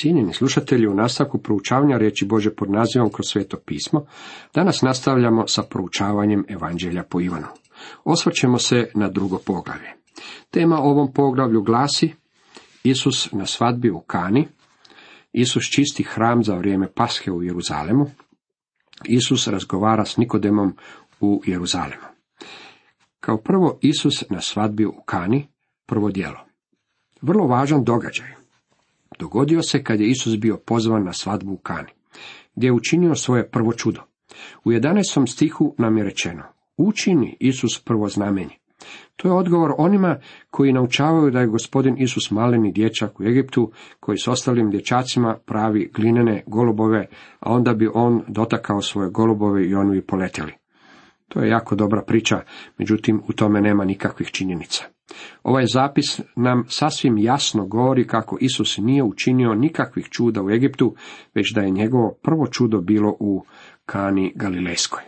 Cijenjeni slušatelji, u nastavku proučavanja riječi Bože pod nazivom kroz sveto pismo, danas nastavljamo sa proučavanjem Evanđelja po Ivanu. Osvrćemo se na drugo poglavlje. Tema ovom poglavlju glasi Isus na svadbi u Kani, Isus čisti hram za vrijeme Pashe u Jeruzalemu, Isus razgovara s Nikodemom u Jeruzalemu. Kao prvo Isus na svadbi u Kani, prvo djelo. Vrlo važan događaj. Dogodio se kad je Isus bio pozvan na svadbu u Kani, gdje je učinio svoje prvo čudo. U 11. stihu nam je rečeno, učini Isus prvo znamenje. To je odgovor onima koji naučavaju da je gospodin Isus maleni dječak u Egiptu, koji s ostalim dječacima pravi glinene golubove, a onda bi on dotakao svoje golubove i oni bi poletjeli. To je jako dobra priča, međutim u tome nema nikakvih činjenica. Ovaj zapis nam sasvim jasno govori kako Isus nije učinio nikakvih čuda u Egiptu, već da je njegovo prvo čudo bilo u Kani Galilejskoj.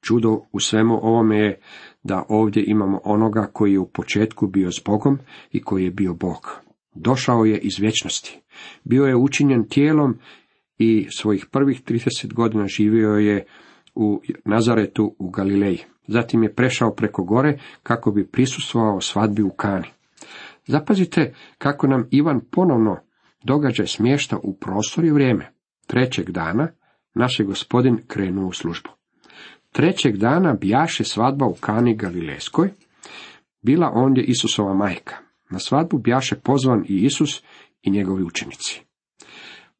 Čudo u svemu ovome je da ovdje imamo onoga koji je u početku bio s Bogom i koji je bio Bog. Došao je iz vječnosti. Bio je učinjen tijelom i svojih prvih 30 godina živio je u Nazaretu u Galileji. Zatim je prešao preko gore kako bi prisustvovao svadbi u Kani. Zapazite kako nam Ivan ponovno događaj smješta u prostor i vrijeme. Trećeg dana naš je gospodin krenuo u službu. Trećeg dana bjaše svadba u Kani Galilejskoj, bila ondje Isusova majka. Na svadbu bjaše pozvan i Isus i njegovi učenici.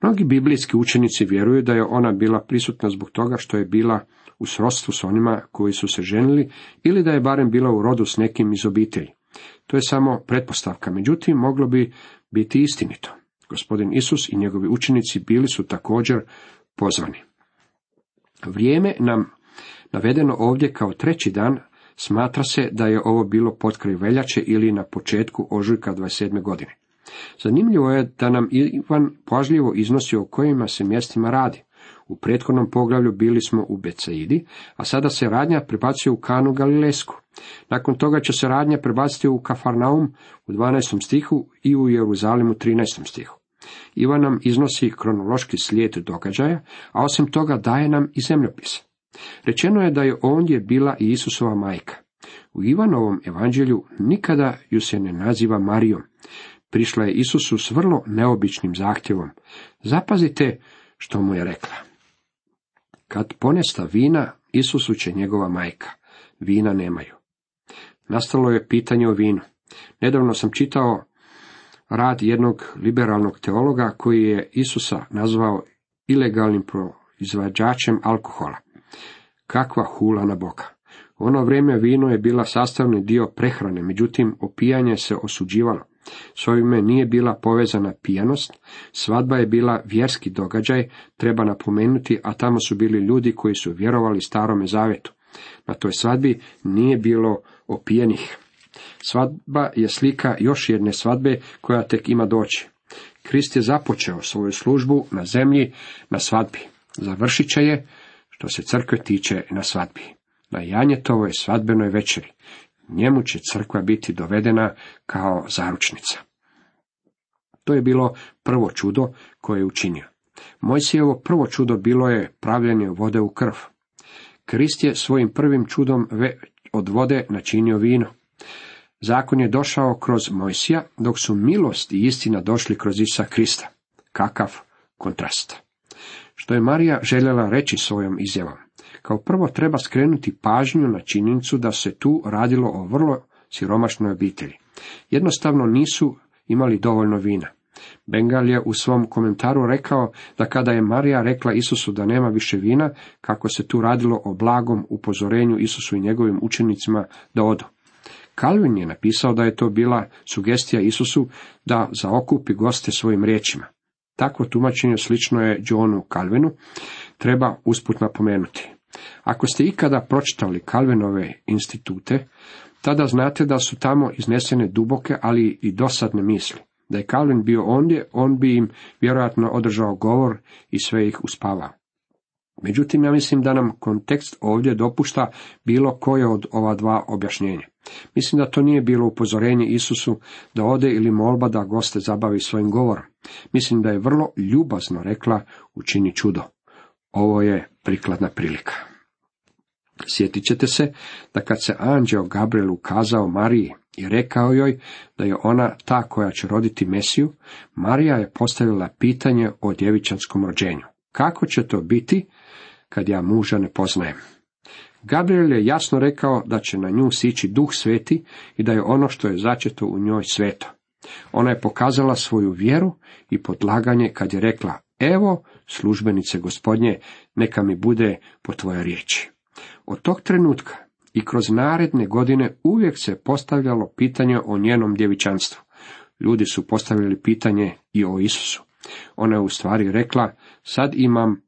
Mnogi biblijski učenici vjeruju da je ona bila prisutna zbog toga što je bila u srodstvu s onima koji su se ženili ili da je barem bila u rodu s nekim iz obitelji. To je samo pretpostavka, međutim moglo bi biti istinito. Gospodin Isus i njegovi učenici bili su također pozvani. Vrijeme nam navedeno ovdje kao treći dan smatra se da je ovo bilo potkraj veljače ili na početku ožujka 27. godine. Zanimljivo je da nam Ivan pažljivo iznosi o kojima se mjestima radi. U prethodnom poglavlju bili smo u Becaidi, a sada se radnja prebacuje u Kanu Galilesku. Nakon toga će se radnja prebaciti u Kafarnaum u 12. stihu i u Jeruzalemu u 13. stihu. Ivan nam iznosi kronološki slijed događaja, a osim toga daje nam i zemljopis. Rečeno je da je ondje bila i Isusova majka. U Ivanovom evanđelju nikada ju se ne naziva Marijom. Prišla je Isusu s vrlo neobičnim zahtjevom. Zapazite što mu je rekla. Kad ponesta vina, Isusu će njegova majka. Vina nemaju. Nastalo je pitanje o vinu. Nedavno sam čitao rad jednog liberalnog teologa koji je Isusa nazvao ilegalnim proizvođačem alkohola. Kakva hula na Boga. U ono vrijeme vino je bila sastavni dio prehrane, međutim opijanje se osuđivalo. S ovime nije bila povezana pijanost, svadba je bila vjerski događaj, treba napomenuti, a tamo su bili ljudi koji su vjerovali starome zavetu. Na toj svadbi nije bilo opijenih. Svadba je slika još jedne svadbe koja tek ima doći. Krist je započeo svoju službu na zemlji na svadbi. Završit će je, što se crkve tiče, na svadbi. Na Janjetovoj svadbenoj večeri njemu će crkva biti dovedena kao zaručnica. To je bilo prvo čudo koje je učinio. Mojsijevo prvo čudo bilo je pravljenje vode u krv. Krist je svojim prvim čudom od vode načinio vino. Zakon je došao kroz Mojsija, dok su milost i istina došli kroz Isa Krista. Kakav kontrast. Što je Marija željela reći svojom izjavom? Kao prvo treba skrenuti pažnju na činjenicu da se tu radilo o vrlo siromašnoj obitelji. Jednostavno nisu imali dovoljno vina. Bengal je u svom komentaru rekao da kada je Marija rekla Isusu da nema više vina, kako se tu radilo o blagom upozorenju Isusu i njegovim učenicima da odu. Kalvin je napisao da je to bila sugestija Isusu da zaokupi goste svojim riječima. Takvo tumačenje slično je Johnu Kalvinu, treba usput napomenuti. Ako ste ikada pročitali Kalvenove institute, tada znate da su tamo iznesene duboke, ali i dosadne misli. Da je Kalvin bio ondje, on bi im vjerojatno održao govor i sve ih uspavao. Međutim, ja mislim da nam kontekst ovdje dopušta bilo koje od ova dva objašnjenja. Mislim da to nije bilo upozorenje Isusu da ode ili molba da goste zabavi svojim govorom. Mislim da je vrlo ljubazno rekla učini čudo. Ovo je prikladna prilika. Sjetit ćete se da kad se anđeo Gabriel ukazao Mariji i rekao joj da je ona ta koja će roditi Mesiju, Marija je postavila pitanje o djevičanskom rođenju. Kako će to biti kad ja muža ne poznajem? Gabriel je jasno rekao da će na nju sići duh sveti i da je ono što je začeto u njoj sveto. Ona je pokazala svoju vjeru i podlaganje kad je rekla, evo, službenice gospodnje, neka mi bude po tvojoj riječi. Od tog trenutka i kroz naredne godine uvijek se postavljalo pitanje o njenom djevičanstvu. Ljudi su postavili pitanje i o Isusu. Ona je u stvari rekla, sad imam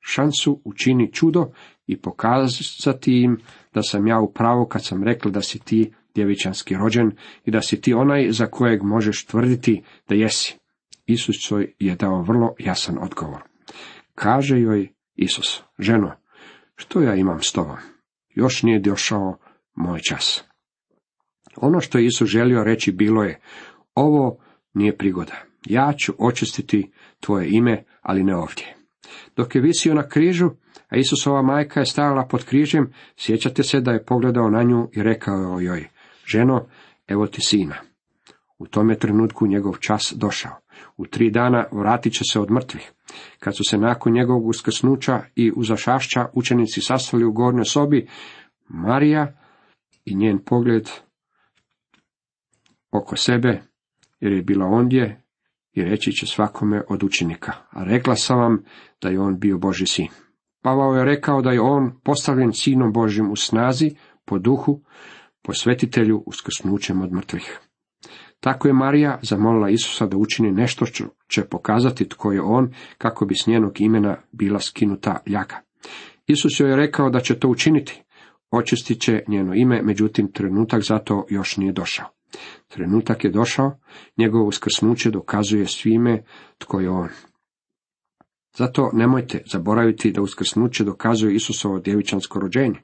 šansu učini čudo i pokazati im da sam ja u pravu kad sam rekla da si ti djevičanski rođen i da si ti onaj za kojeg možeš tvrditi da jesi. Isus je dao vrlo jasan odgovor. Kaže joj Isus, ženo, što ja imam s tobom? Još nije došao moj čas. Ono što je Isus želio reći bilo je, ovo nije prigoda. Ja ću očistiti tvoje ime, ali ne ovdje. Dok je visio na križu, a Isusova majka je stajala pod križem, sjećate se da je pogledao na nju i rekao joj, ženo, evo ti sina. U tom trenutku njegov čas došao. U tri dana vratit će se od mrtvih. Kad su se nakon njegovog uskrsnuća i uzašašća učenici sastali u gornjoj sobi, Marija i njen pogled oko sebe, jer je bila ondje i reći će svakome od učenika. A rekla sam vam da je on bio Boži sin. Pavao je rekao da je on postavljen sinom Božim u snazi, po duhu, posvetitelju uskrsnućem od mrtvih. Tako je Marija zamolila Isusa da učini nešto što će pokazati tko je on, kako bi s njenog imena bila skinuta ljaga. Isus joj je rekao da će to učiniti. Očistit će njeno ime, međutim trenutak za to još nije došao. Trenutak je došao, njegovo uskrsnuće dokazuje svime tko je on. Zato nemojte zaboraviti da uskrsnuće dokazuje Isusovo djevičansko rođenje.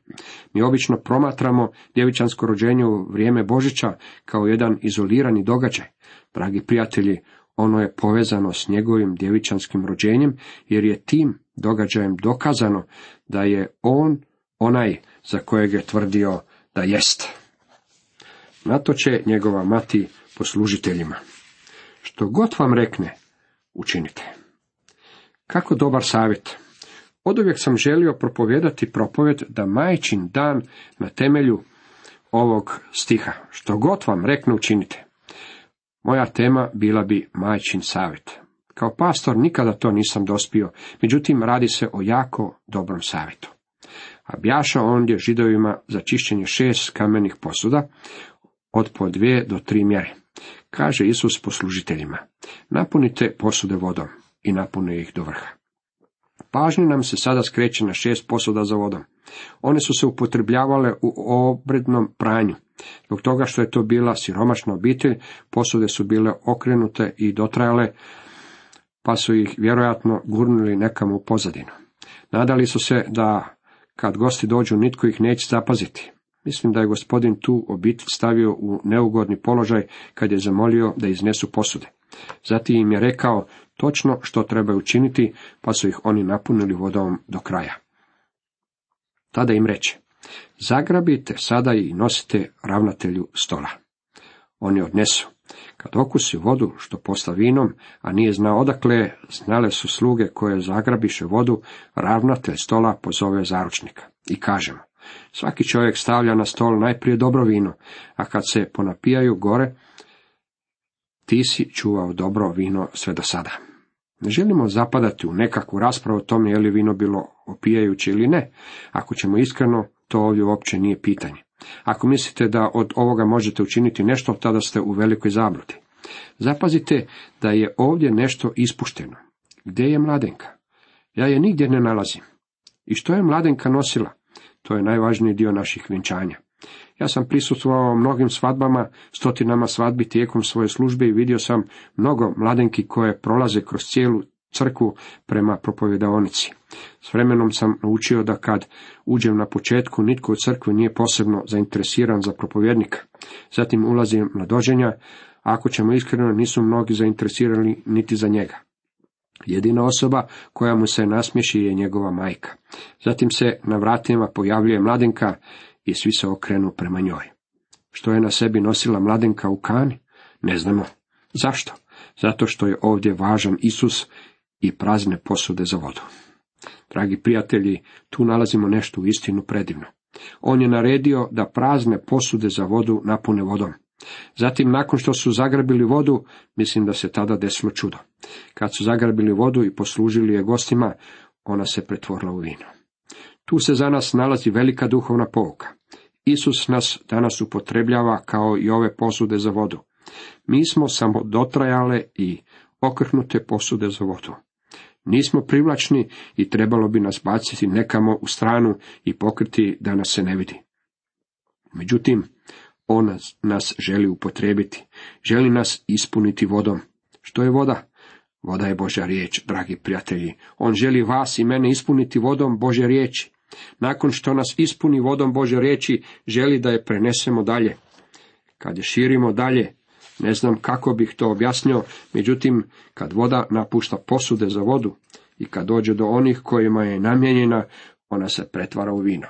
Mi obično promatramo djevičansko rođenje u vrijeme Božića kao jedan izolirani događaj. Dragi prijatelji, ono je povezano s njegovim djevičanskim rođenjem, jer je tim događajem dokazano da je on onaj za kojeg je tvrdio da jest. Na to će njegova mati poslužiteljima. Što god vam rekne, učinite. Kako dobar savjet. Oduvijek sam želio propovijedati propovjed da majčin dan na temelju ovog stiha. Što god vam rekne učinite. Moja tema bila bi majčin savjet. Kao pastor nikada to nisam dospio, međutim radi se o jako dobrom savjetu. A bjaša ondje židovima za čišćenje šest kamenih posuda, od po dvije do tri mjere. Kaže Isus poslužiteljima, napunite posude vodom i napune ih do vrha. Pažnja nam se sada skreće na šest posuda za vodom. One su se upotrebljavale u obrednom pranju. Zbog toga što je to bila siromašna obitelj, posude su bile okrenute i dotrajale, pa su ih vjerojatno gurnuli nekam u pozadinu. Nadali su se da kad gosti dođu nitko ih neće zapaziti. Mislim da je gospodin tu obitelj stavio u neugodni položaj kad je zamolio da iznesu posude. Zatim im je rekao točno što treba učiniti, pa su ih oni napunili vodom do kraja. Tada im reče, zagrabite sada i nosite ravnatelju stola. Oni odnesu. Kad okusi vodu što posta vinom, a nije znao odakle, znale su sluge koje zagrabiše vodu, ravnatelj stola pozove zaručnika. I kažemo, svaki čovjek stavlja na stol najprije dobro vino, a kad se ponapijaju gore, ti si čuvao dobro vino sve do sada. Ne želimo zapadati u nekakvu raspravu o tome je li vino bilo opijajuće ili ne. Ako ćemo iskreno, to ovdje uopće nije pitanje. Ako mislite da od ovoga možete učiniti nešto, tada ste u velikoj zabludi. Zapazite da je ovdje nešto ispušteno. Gdje je mladenka? Ja je nigdje ne nalazim. I što je mladenka nosila? To je najvažniji dio naših vjenčanja. Ja sam prisustvovao mnogim svadbama, stotinama svadbi tijekom svoje službe i vidio sam mnogo mladenki koje prolaze kroz cijelu crkvu prema propovjedaonici. S vremenom sam naučio da kad uđem na početku, nitko u crkvi nije posebno zainteresiran za propovjednika. Zatim ulazim na dođenja, ako ćemo iskreno, nisu mnogi zainteresirani niti za njega. Jedina osoba koja mu se nasmiješi je njegova majka. Zatim se na vratima pojavljuje mladenka i svi se okrenu prema njoj. Što je na sebi nosila mladenka u kani? Ne znamo. Zašto? Zato što je ovdje važan Isus i prazne posude za vodu. Dragi prijatelji, tu nalazimo nešto u istinu predivno. On je naredio da prazne posude za vodu napune vodom. Zatim, nakon što su zagrabili vodu, mislim da se tada desilo čudo. Kad su zagrabili vodu i poslužili je gostima, ona se pretvorila u vino. Tu se za nas nalazi velika duhovna pouka. Isus nas danas upotrebljava kao i ove posude za vodu. Mi smo samo dotrajale i okrhnute posude za vodu. Nismo privlačni i trebalo bi nas baciti nekamo u stranu i pokriti da nas se ne vidi. Međutim, on nas želi upotrijebiti, želi nas ispuniti vodom. Što je voda? Voda je Božja riječ, dragi prijatelji. On želi vas i mene ispuniti vodom Božje riječi. Nakon što nas ispuni vodom Božje riječi, želi da je prenesemo dalje. Kad je širimo dalje, ne znam kako bih to objasnio, međutim, kad voda napušta posude za vodu i kad dođe do onih kojima je namijenjena, ona se pretvara u vino.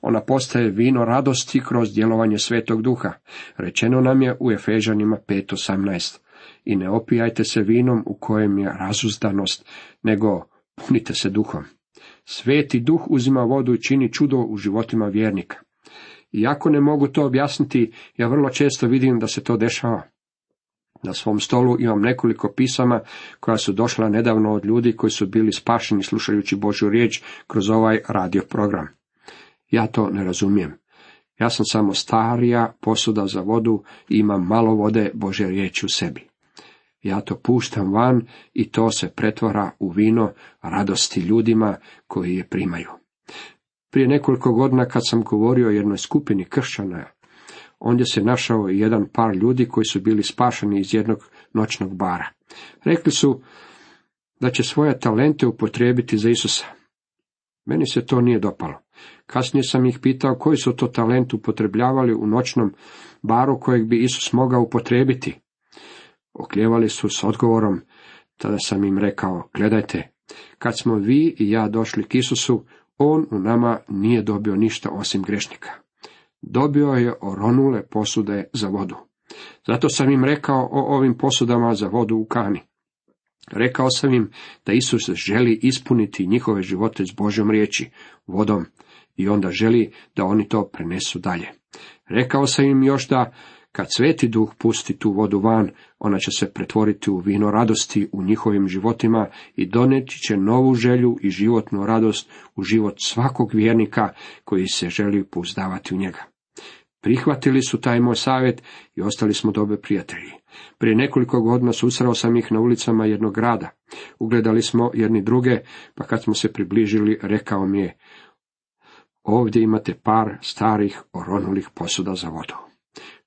Ona postaje vino radosti kroz djelovanje svetog duha. Rečeno nam je u Efežanima 5.18. I ne opijajte se vinom u kojem je razuzdanost, nego punite se duhom. Sveti duh uzima vodu i čini čudo u životima vjernika. Iako ne mogu to objasniti, ja vrlo često vidim da se to dešava. Na svom stolu imam nekoliko pisama koja su došla nedavno od ljudi koji su bili spašeni slušajući Božju riječ kroz ovaj radio program. Ja to ne razumijem. Ja sam samo starija posuda za vodu i imam malo vode Bože riječi u sebi. Ja to puštam van i to se pretvara u vino radosti ljudima koji je primaju. Prije nekoliko godina kad sam govorio o jednoj skupini kršćana, ondje se našao jedan par ljudi koji su bili spašeni iz jednog noćnog bara. Rekli su da će svoje talente upotrijebiti za Isusa. Meni se to nije dopalo. Kasnije sam ih pitao koji su to talent upotrebljavali u noćnom baru kojeg bi Isus mogao upotrijebiti. Okljevali su s odgovorom, tada sam im rekao, gledajte, kad smo vi i ja došli k Isusu, on u nama nije dobio ništa osim grešnika. Dobio je oronule posude za vodu. Zato sam im rekao o ovim posudama za vodu u kani. Rekao sam im da Isus želi ispuniti njihove živote s Božjom riječi, vodom, i onda želi da oni to prenesu dalje. Rekao sam im još da kad sveti duh pusti tu vodu van, ona će se pretvoriti u vino radosti u njihovim životima i doneti će novu želju i životnu radost u život svakog vjernika koji se želi pouzdavati u njega. Prihvatili su taj moj savjet i ostali smo dobre prijatelji. Prije nekoliko godina susrao sam ih na ulicama jednog grada. Ugledali smo jedni druge, pa kad smo se približili, rekao mi je, ovdje imate par starih oronulih posuda za vodu.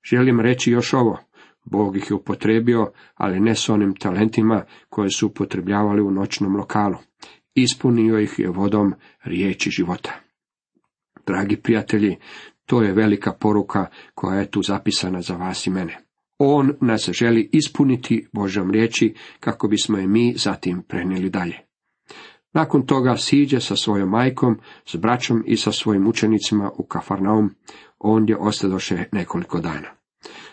Želim reći još ovo. Bog ih je upotrebio, ali ne s onim talentima koje su upotrebljavali u noćnom lokalu. Ispunio ih je vodom riječi života. Dragi prijatelji, to je velika poruka koja je tu zapisana za vas i mene. On nas želi ispuniti Božom riječi kako bismo je mi zatim prenijeli dalje. Nakon toga siđe sa svojom majkom, s braćom i sa svojim učenicima u Kafarnaum, ondje ostadoše nekoliko dana.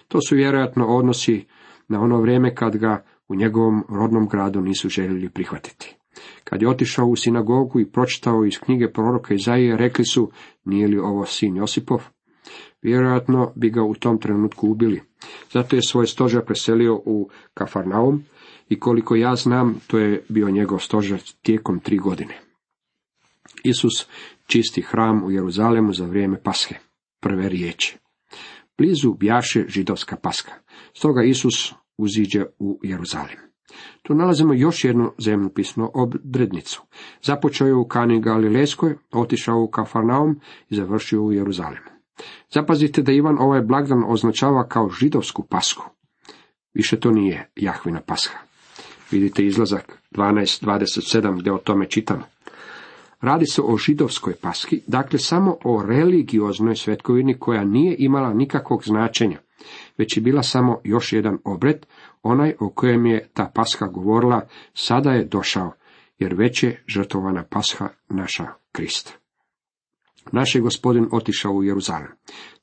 To su vjerojatno odnosi na ono vrijeme kad ga u njegovom rodnom gradu nisu željeli prihvatiti. Kad je otišao u sinagogu i pročitao iz knjige proroka Izaije, rekli su, nije li ovo sin Josipov? Vjerojatno bi ga u tom trenutku ubili. Zato je svoj stožer preselio u Kafarnaum i koliko ja znam, to je bio njegov stožer tijekom tri godine. Isus čisti hram u Jeruzalemu za vrijeme pashe. Prve riječi. Blizu bjaše židovska paska. Stoga Isus uziđe u Jeruzalem. Tu nalazimo još jednu zemljopisnu odrednicu. Započeo je u Kani Galilejskoj, otišao u Kafarnaum i završio u Jeruzalemu. Zapazite da Ivan ovaj blagdan označava kao židovsku pasku. Više to nije Jahvina pasha. Vidite izlazak 12.27 gdje o tome čitamo. Radi se o židovskoj paski, dakle samo o religioznoj svetkovini koja nije imala nikakvog značenja, već je bila samo još jedan obred, onaj o kojem je ta paska govorila, sada je došao, jer već je žrtovana pasha naša Krista. Naš je gospodin otišao u Jeruzalem.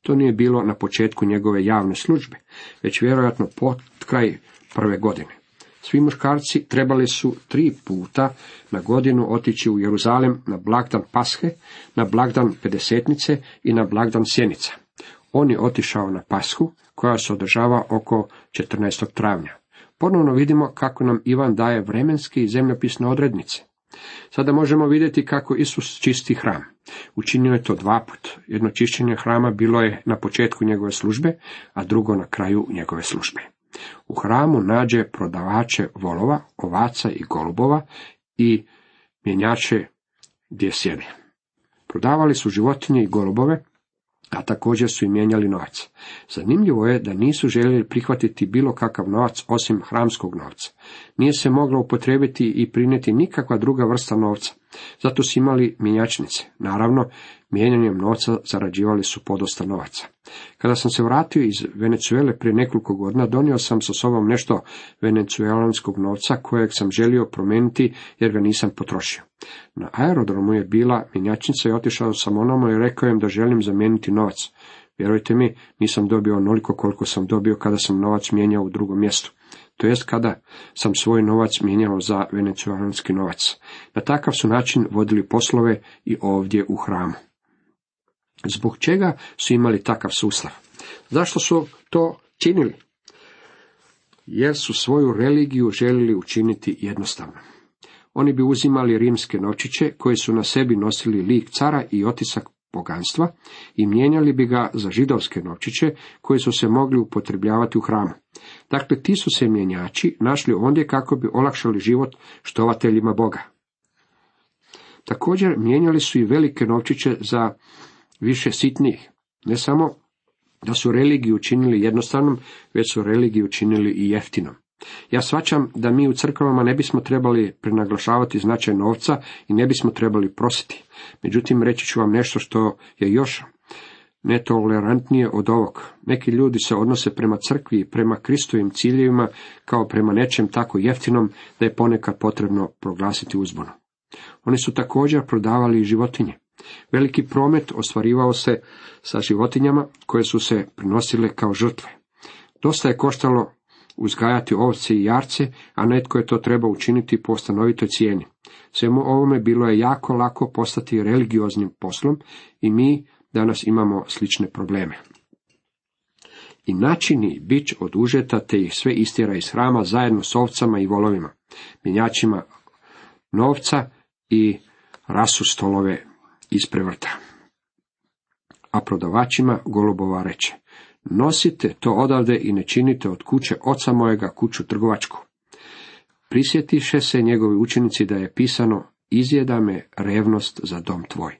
To nije bilo na početku njegove javne službe, već vjerojatno pod kraj prve godine. Svi muškarci trebali su tri puta na godinu otići u Jeruzalem na blagdan Pashe, na blagdan Pedesetnice i na blagdan Sjenica. On je otišao na Pashu, koja se održava oko 14. travnja. Ponovno vidimo kako nam Ivan daje vremenske i zemljopisne odrednice. Sada možemo vidjeti kako Isus čisti hram. Učinio je to dva put. Jedno čišćenje hrama bilo je na početku njegove službe, a drugo na kraju njegove službe. U hramu nađe prodavače volova, ovaca i golubova i mjenjače gdje sjede. Prodavali su životinje i golubove, a također su i mijenjali novac. Zanimljivo je da nisu željeli prihvatiti bilo kakav novac osim hramskog novca. Nije se mogla upotrijebiti i prinijeti nikakva druga vrsta novca. Zato su imali mjenjačnice. Naravno, mijenjanjem novca zarađivali su podosta novaca. Kada sam se vratio iz Venecuele prije nekoliko godina, donio sam sa sobom nešto venecuelanskog novca kojeg sam želio promijeniti jer ga nisam potrošio. Na aerodromu je bila mjenjačnica i otišao sam onamo i rekao im da želim zamijeniti novac. Vjerujte mi, nisam dobio onoliko koliko sam dobio kada sam novac mijenjao u drugom mjestu to jest kada sam svoj novac mijenjao za venecuelanski novac. Na takav su način vodili poslove i ovdje u hramu. Zbog čega su imali takav sustav? Zašto su to činili? Jer su svoju religiju željeli učiniti jednostavno. Oni bi uzimali rimske novčiće koji su na sebi nosili lik cara i otisak poganstva i mijenjali bi ga za židovske novčiće koji su se mogli upotrebljavati u hramu. Dakle, ti su se mjenjači našli ondje kako bi olakšali život štovateljima Boga. Također mijenjali su i velike novčiće za više sitnijih. Ne samo da su religiju učinili jednostavnom, već su religiju učinili i jeftinom. Ja svačam da mi u crkvama ne bismo trebali prenaglašavati značaj novca i ne bismo trebali prositi. Međutim, reći ću vam nešto što je još netolerantnije od ovog. Neki ljudi se odnose prema crkvi i prema Kristovim ciljevima kao prema nečem tako jeftinom da je ponekad potrebno proglasiti uzbunu. Oni su također prodavali životinje. Veliki promet ostvarivao se sa životinjama koje su se prinosile kao žrtve. Dosta je koštalo uzgajati ovce i jarce, a netko je to trebao učiniti po stanovitoj cijeni. Svemu ovome bilo je jako lako postati religioznim poslom i mi danas imamo slične probleme. I načini bić od užeta te ih sve istjera iz hrama zajedno s ovcama i volovima, mjenjačima novca i rasu stolove iz prevrta. A prodavačima golubova reče, nosite to odavde i ne činite od kuće oca mojega kuću trgovačku. Prisjetiše se njegovi učenici da je pisano, izjeda me revnost za dom tvoj.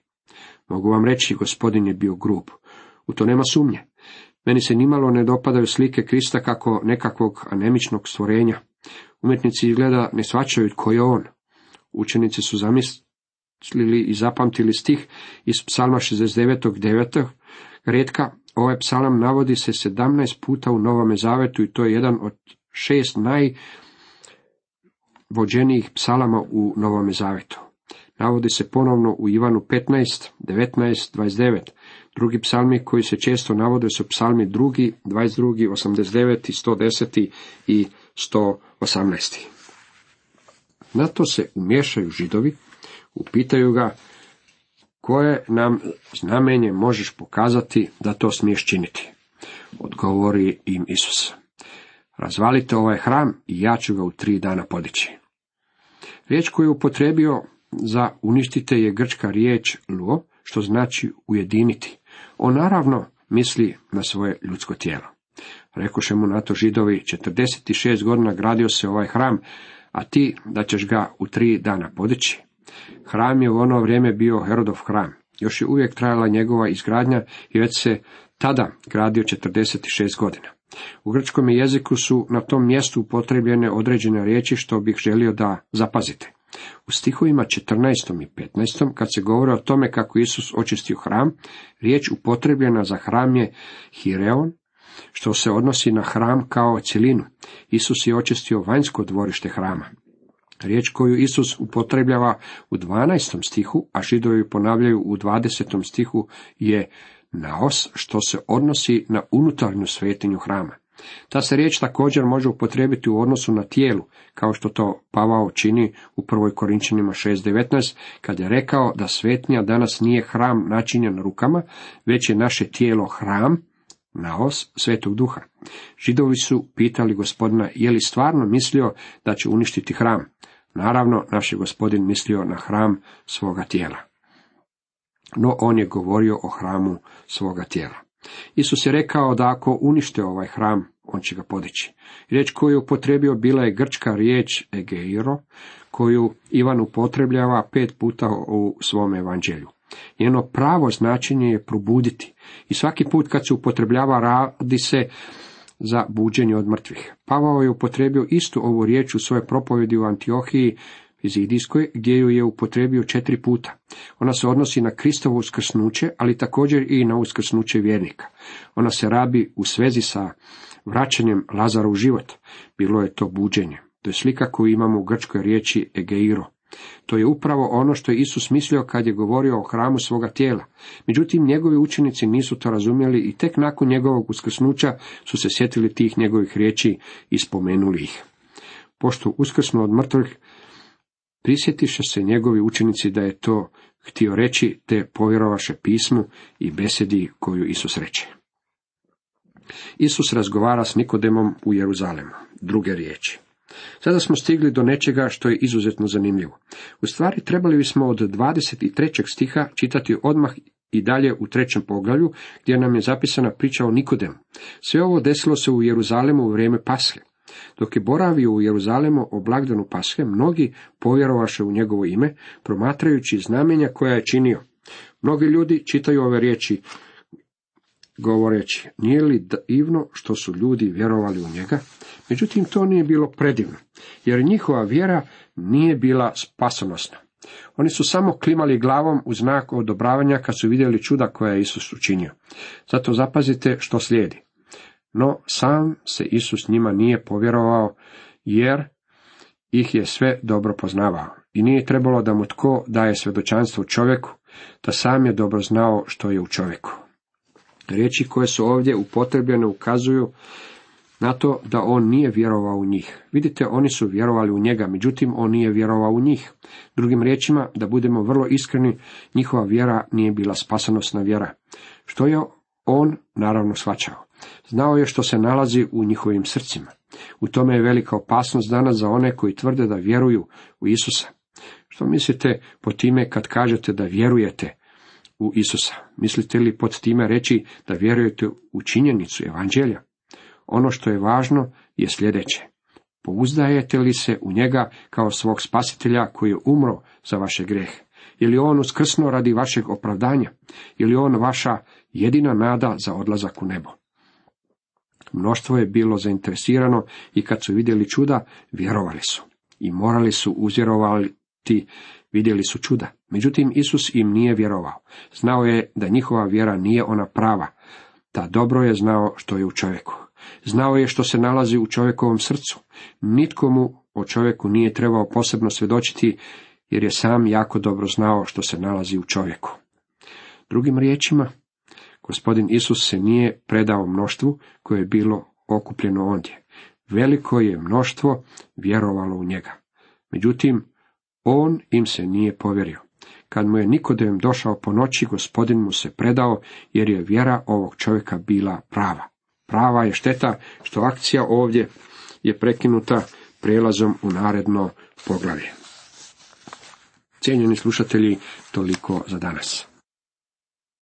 Mogu vam reći, gospodin je bio grub. U to nema sumnje. Meni se nimalo ne dopadaju slike Krista kako nekakvog anemičnog stvorenja. Umjetnici izgleda ne svačaju tko je on. Učenici su zamislili i zapamtili stih iz psalma 69. 9. redka. Ovaj psalam navodi se 17 puta u Novome Zavetu i to je jedan od šest najvođenijih psalama u Novome Zavetu. Navodi se ponovno u Ivanu 15, 19, 29. Drugi psalmi koji se često navode su psalmi drugi, 22, 89, 110 i 118. Na to se umješaju židovi, upitaju ga koje nam znamenje možeš pokazati da to smiješ činiti. Odgovori im Isus. Razvalite ovaj hram i ja ću ga u tri dana podići. Riječ koju je upotrebio za uništite je grčka riječ luo, što znači ujediniti. On naravno misli na svoje ljudsko tijelo. Rekoše mu na to židovi, 46 godina gradio se ovaj hram, a ti da ćeš ga u tri dana podići. Hram je u ono vrijeme bio Herodov hram. Još je uvijek trajala njegova izgradnja i već se tada gradio 46 godina. U grčkom jeziku su na tom mjestu upotrebljene određene riječi što bih želio da zapazite. U stihovima 14. i 15. kad se govori o tome kako Isus očistio hram, riječ upotrebljena za hram je hireon, što se odnosi na hram kao cjelinu. Isus je očistio vanjsko dvorište hrama. Riječ koju Isus upotrebljava u 12. stihu, a židovi ponavljaju u 20. stihu, je naos, što se odnosi na unutarnju svetinju hrama. Ta se riječ također može upotrijebiti u odnosu na tijelu, kao što to Pavao čini u prvoj Korinčanima 6.19, kad je rekao da svetnja danas nije hram načinjen rukama, već je naše tijelo hram, naos svetog duha. Židovi su pitali gospodina je li stvarno mislio da će uništiti hram. Naravno, naš je gospodin mislio na hram svoga tijela. No on je govorio o hramu svoga tijela. Isus je rekao da ako unište ovaj hram, on će ga podići. Riječ koju je upotrebio bila je grčka riječ egeiro, koju Ivan upotrebljava pet puta u svom evanđelju. Njeno pravo značenje je probuditi i svaki put kad se upotrebljava radi se za buđenje od mrtvih. Pavao je upotrebio istu ovu riječ u svojoj propovedi u Antiohiji Izidijskoj, gdje ju je upotrebio četiri puta. Ona se odnosi na Kristovo uskrsnuće, ali također i na uskrsnuće vjernika. Ona se rabi u svezi sa vraćanjem Lazara u život. Bilo je to buđenje. To je slika koju imamo u grčkoj riječi egeiro. To je upravo ono što je Isus mislio kad je govorio o hramu svoga tijela. Međutim, njegovi učenici nisu to razumjeli i tek nakon njegovog uskrsnuća su se sjetili tih njegovih riječi i spomenuli ih. Pošto uskrsnu od mrtvih, prisjetiše se njegovi učenici da je to htio reći, te povjerovaše pismu i besedi koju Isus reče. Isus razgovara s Nikodemom u Jeruzalemu. Druge riječi. Sada smo stigli do nečega što je izuzetno zanimljivo. U stvari trebali bismo od 23. stiha čitati odmah i dalje u trećem poglavlju, gdje nam je zapisana priča o Nikodemu. Sve ovo desilo se u Jeruzalemu u vrijeme Pashe. Dok je boravio u Jeruzalemu o blagdanu Pashe, mnogi povjerovaše u njegovo ime, promatrajući znamenja koja je činio. Mnogi ljudi čitaju ove riječi, govoreći, nije li divno što su ljudi vjerovali u njega? Međutim, to nije bilo predivno, jer njihova vjera nije bila spasonosna. Oni su samo klimali glavom u znak odobravanja kad su vidjeli čuda koja je Isus učinio. Zato zapazite što slijedi. No, sam se Isus njima nije povjerovao, jer ih je sve dobro poznavao. I nije trebalo da mu tko daje svjedočanstvo čovjeku, da sam je dobro znao što je u čovjeku. Riječi koje su ovdje upotrebljene ukazuju na to da on nije vjerovao u njih. Vidite, oni su vjerovali u njega, međutim on nije vjerovao u njih. Drugim riječima, da budemo vrlo iskreni, njihova vjera nije bila spasonosna vjera. Što je on naravno svačao. Znao je što se nalazi u njihovim srcima. U tome je velika opasnost danas za one koji tvrde da vjeruju u Isusa. Što mislite po time kad kažete da vjerujete u Isusa? Mislite li pod time reći da vjerujete u činjenicu evanđelja? Ono što je važno je sljedeće. Pouzdajete li se u njega kao svog spasitelja koji je umro za vaše grehe? Je li on uskrsno radi vašeg opravdanja? Je li on vaša jedina nada za odlazak u nebo? Mnoštvo je bilo zainteresirano i kad su vidjeli čuda, vjerovali su. I morali su uzvjerovati, vidjeli su čuda. Međutim, Isus im nije vjerovao. Znao je da njihova vjera nije ona prava. Da dobro je znao što je u čovjeku. Znao je što se nalazi u čovjekovom srcu. Nitko mu o čovjeku nije trebao posebno svjedočiti, jer je sam jako dobro znao što se nalazi u čovjeku. Drugim riječima, gospodin Isus se nije predao mnoštvu koje je bilo okupljeno ondje. Veliko je mnoštvo vjerovalo u njega. Međutim, on im se nije povjerio. Kad mu je Nikodem došao po noći, gospodin mu se predao, jer je vjera ovog čovjeka bila prava. Prava je šteta što akcija ovdje je prekinuta prijelazom u naredno poglavlje. Cijenjeni slušatelji, toliko za danas.